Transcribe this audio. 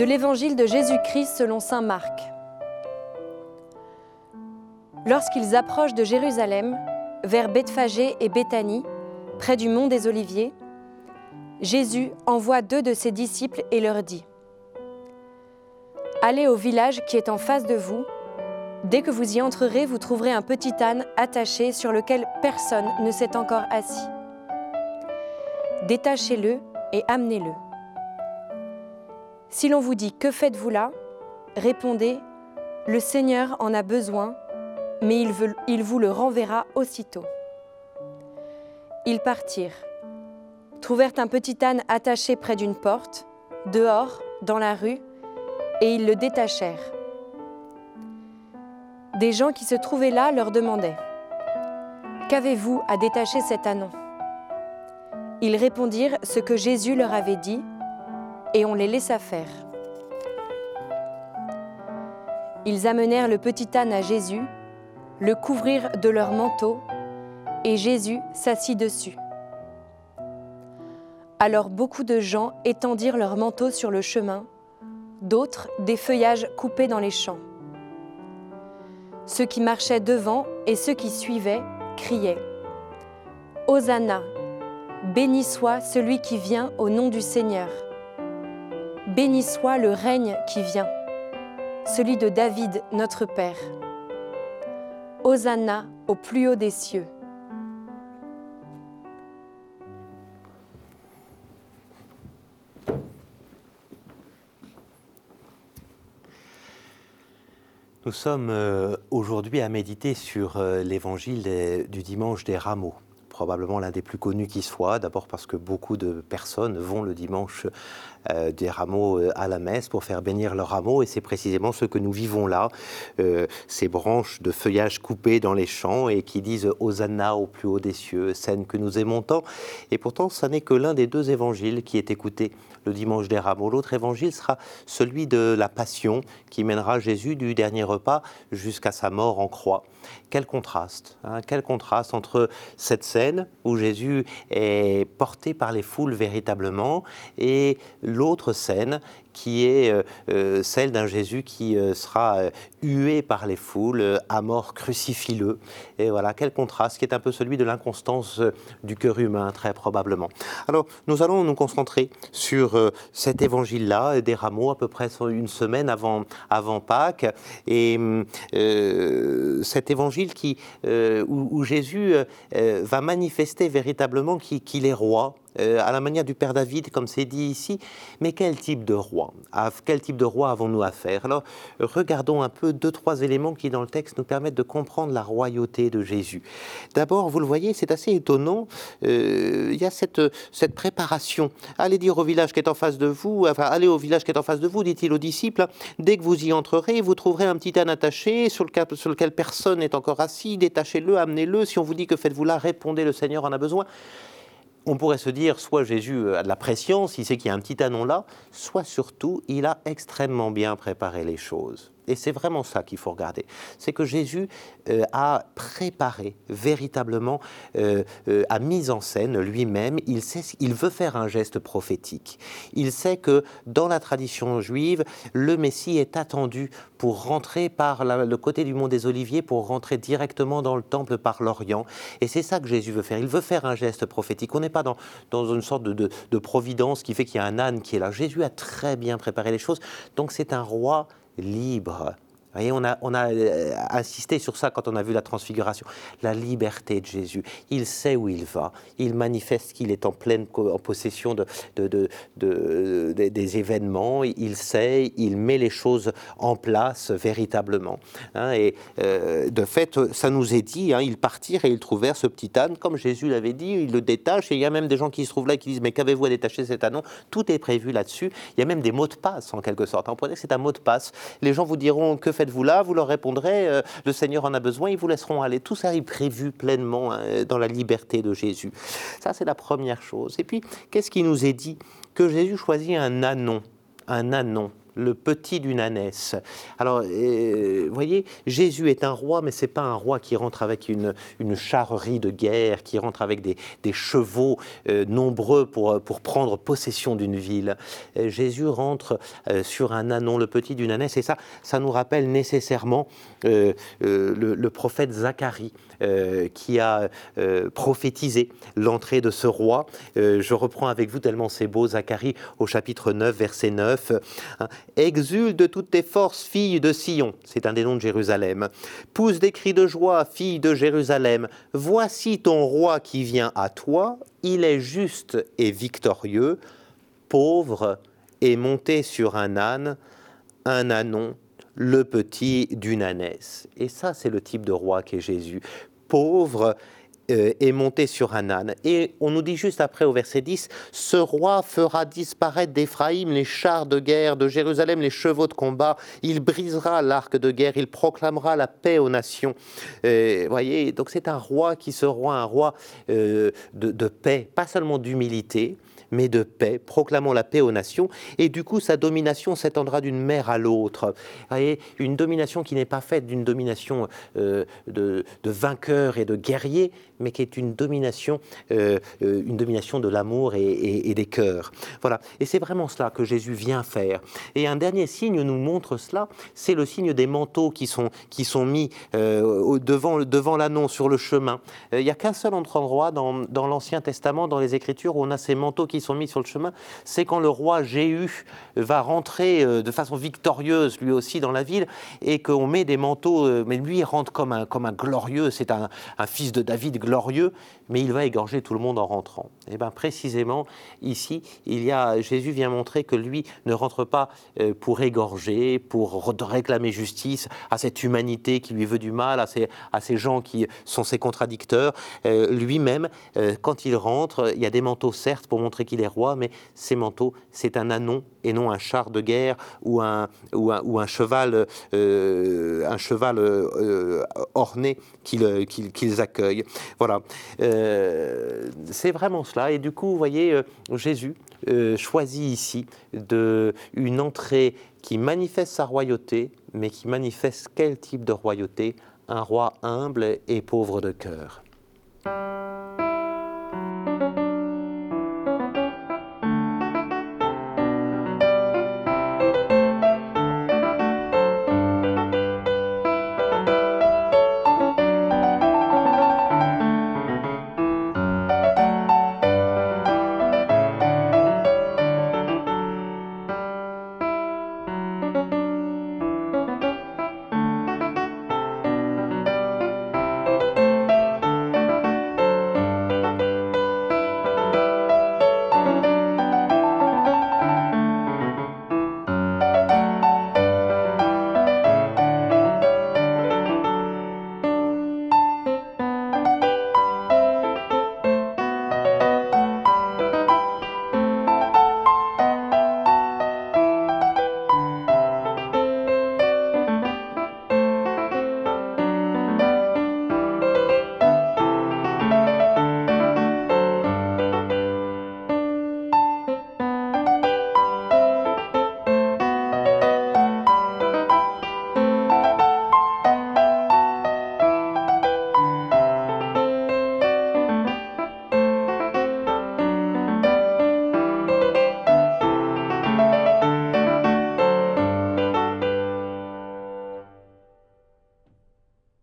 De l'évangile de Jésus-Christ selon Saint Marc. Lorsqu'ils approchent de Jérusalem, vers Bethphagée et Béthanie, près du mont des Oliviers, Jésus envoie deux de ses disciples et leur dit Allez au village qui est en face de vous. Dès que vous y entrerez, vous trouverez un petit âne attaché sur lequel personne ne s'est encore assis. Détachez-le et amenez-le. Si l'on vous dit Que faites-vous là? Répondez Le Seigneur en a besoin, mais il, vous le renverra aussitôt. Ils partirent, trouvèrent un petit âne attaché près d'une porte, dehors, dans la rue, et ils le détachèrent. Des gens qui se trouvaient là leur demandaient Qu'avez-vous à détacher cet ânon Ils répondirent ce que Jésus leur avait dit, et on les laissa faire. Ils amenèrent le petit âne à Jésus, le couvrirent de leur manteau, et Jésus s'assit dessus. Alors beaucoup de gens étendirent leurs manteaux sur le chemin, d'autres des feuillages coupés dans les champs. Ceux qui marchaient devant et ceux qui suivaient criaient Hosanna, béni soit celui qui vient au nom du Seigneur. Béni soit le règne qui vient, celui de David notre Père. Hosanna au plus haut des cieux. Nous sommes euh, aujourd'hui à méditer sur euh, l'évangile du dimanche des rameaux probablement l'un des plus connus qui soit, d'abord parce que beaucoup de personnes vont le dimanche euh, des rameaux euh, à la messe pour faire bénir leurs rameaux, et c'est précisément ce que nous vivons là, euh, ces branches de feuillage coupées dans les champs et qui disent Hosanna au plus haut des cieux, scène que nous aimons tant, et pourtant ça n'est que l'un des deux évangiles qui est écouté le dimanche des rameaux. L'autre évangile sera celui de la passion qui mènera Jésus du dernier repas jusqu'à sa mort en croix. Quel contraste, hein, quel contraste entre cette scène où Jésus est porté par les foules véritablement et l'autre scène qui est euh, euh, celle d'un Jésus qui euh, sera hué par les foules, à mort, crucifie-le. Et voilà, quel contraste, qui est un peu celui de l'inconstance du cœur humain, très probablement. Alors, nous allons nous concentrer sur cet évangile-là, des rameaux, à peu près une semaine avant, avant Pâques. Et cet évangile qui, où, Jésus va manifester véritablement qu'il est roi, euh, à la manière du père David, comme c'est dit ici. Mais quel type de roi À quel type de roi avons-nous affaire Alors, regardons un peu deux, trois éléments qui, dans le texte, nous permettent de comprendre la royauté de Jésus. D'abord, vous le voyez, c'est assez étonnant. Euh, il y a cette, cette préparation. Allez dire au village qui est en face de vous, enfin, allez au village qui est en face de vous, dit-il aux disciples. Dès que vous y entrerez, vous trouverez un petit âne attaché sur, le, sur lequel personne n'est encore assis. Détachez-le, amenez-le. Si on vous dit que faites-vous là, répondez, le Seigneur en a besoin on pourrait se dire, soit Jésus a de la pression, s'il sait qu'il y a un petit anon là, soit surtout, il a extrêmement bien préparé les choses. Et c'est vraiment ça qu'il faut regarder. C'est que Jésus euh, a préparé véritablement, euh, euh, a mis en scène lui-même, il sait veut faire un geste prophétique. Il sait que dans la tradition juive, le Messie est attendu pour rentrer par le côté du mont des Oliviers, pour rentrer directement dans le temple par l'Orient. Et c'est ça que Jésus veut faire. Il veut faire un geste prophétique. On n'est pas dans, dans une sorte de, de, de providence qui fait qu'il y a un âne qui est là. Jésus a très bien préparé les choses. Donc c'est un roi ليبها. On a, euh, insisté sur ça quand on a vu la transfiguration. La liberté de Jésus. Il sait où il va. Il manifeste qu'il est en pleine possession de, de, de, des événements. Il sait, il met les choses en place véritablement. Hein. et euh, de fait, ça nous est dit, hein, ils partirent et ils trouvèrent ce petit âne, comme Jésus l'avait dit, ils le détachent. Et il y a même des gens qui se trouvent là et qui disent, mais qu'avez-vous à détacher cet âne? Tout est prévu là-dessus. Il y a même des mots de passe, en quelque sorte. On pourrait dire que c'est un mot de passe. Les gens vous diront, que faites-vous là Vous leur répondrez, euh, le Seigneur en a besoin, ils vous laisseront aller. Tout ça est prévu pleinement hein, dans la liberté de Jésus. Ça, c'est la première chose. Et puis, qu'est-ce qui nous est dit? Que Jésus choisit un anon un anon. Le petit d'une ânesse. Alors, euh, vous voyez, Jésus est un roi, mais c'est pas un roi qui rentre avec une, une charrerie de guerre, qui rentre avec des, chevaux euh, nombreux pour, pour prendre possession d'une ville. Euh, Jésus rentre sur un anon, le petit d'une ânesse, et ça, ça nous rappelle nécessairement le, prophète Zacharie. Qui a prophétisé l'entrée de ce roi. je reprends avec vous tellement c'est beau, Zacharie au chapitre 9, verset 9. Exulte de toutes tes forces, fille de Sion. C'est un des noms de Jérusalem. Pousse des cris de joie, fille de Jérusalem. Voici ton roi qui vient à toi. Il est juste et victorieux, pauvre et monté sur un âne, un ânon, le petit d'une ânesse. Et ça, c'est le type de roi qu'est Jésus. Pauvre euh, est monté sur un âne. Et on nous dit juste après au verset 10, ce roi fera disparaître d'Éphraïm les chars de guerre, de Jérusalem les chevaux de combat, il brisera l'arc de guerre, il proclamera la paix aux nations. Euh, voyez, donc c'est un roi qui sera un roi euh, de paix, pas seulement d'humilité, mais de paix, proclamant la paix aux nations, et du coup sa domination s'étendra d'une mer à l'autre. Une domination qui n'est pas faite d'une domination euh, de, de vainqueur et de guerrier, mais qui est une domination, euh, euh, une domination de l'amour et, des cœurs. Voilà. Et c'est vraiment cela que Jésus vient faire. Et un dernier signe nous montre cela, c'est le signe des manteaux qui sont, qui sont mis devant, devant l'annonce sur le chemin. Il n'y a qu'un seul endroit dans, dans l'Ancien Testament, dans les Écritures, où on a ces manteaux qui sont mis sur le chemin, c'est quand le roi Jéhu va rentrer euh, de façon victorieuse lui aussi dans la ville et qu'on met des manteaux, euh, mais lui il rentre comme un, comme un glorieux, c'est un, fils de David glorieux, mais il va égorger tout le monde en rentrant. Et bien précisément ici, il y a, Jésus vient montrer que lui ne rentre pas euh, pour égorger, pour réclamer justice à cette humanité qui lui veut du mal, à ces, à ces gens qui sont ses contradicteurs. Lui-même, quand il rentre, il y a des manteaux certes pour montrer qu'il est roi, mais ces manteaux, c'est un anon et non un char de guerre ou un, ou un, ou un cheval, euh, cheval euh, orné qu'ils accueillent. Voilà. Euh, c'est vraiment cela. Et du coup, vous voyez, Jésus choisit ici de, une entrée qui manifeste sa royauté, mais qui manifeste quel type de royauté? Un roi humble et pauvre de cœur.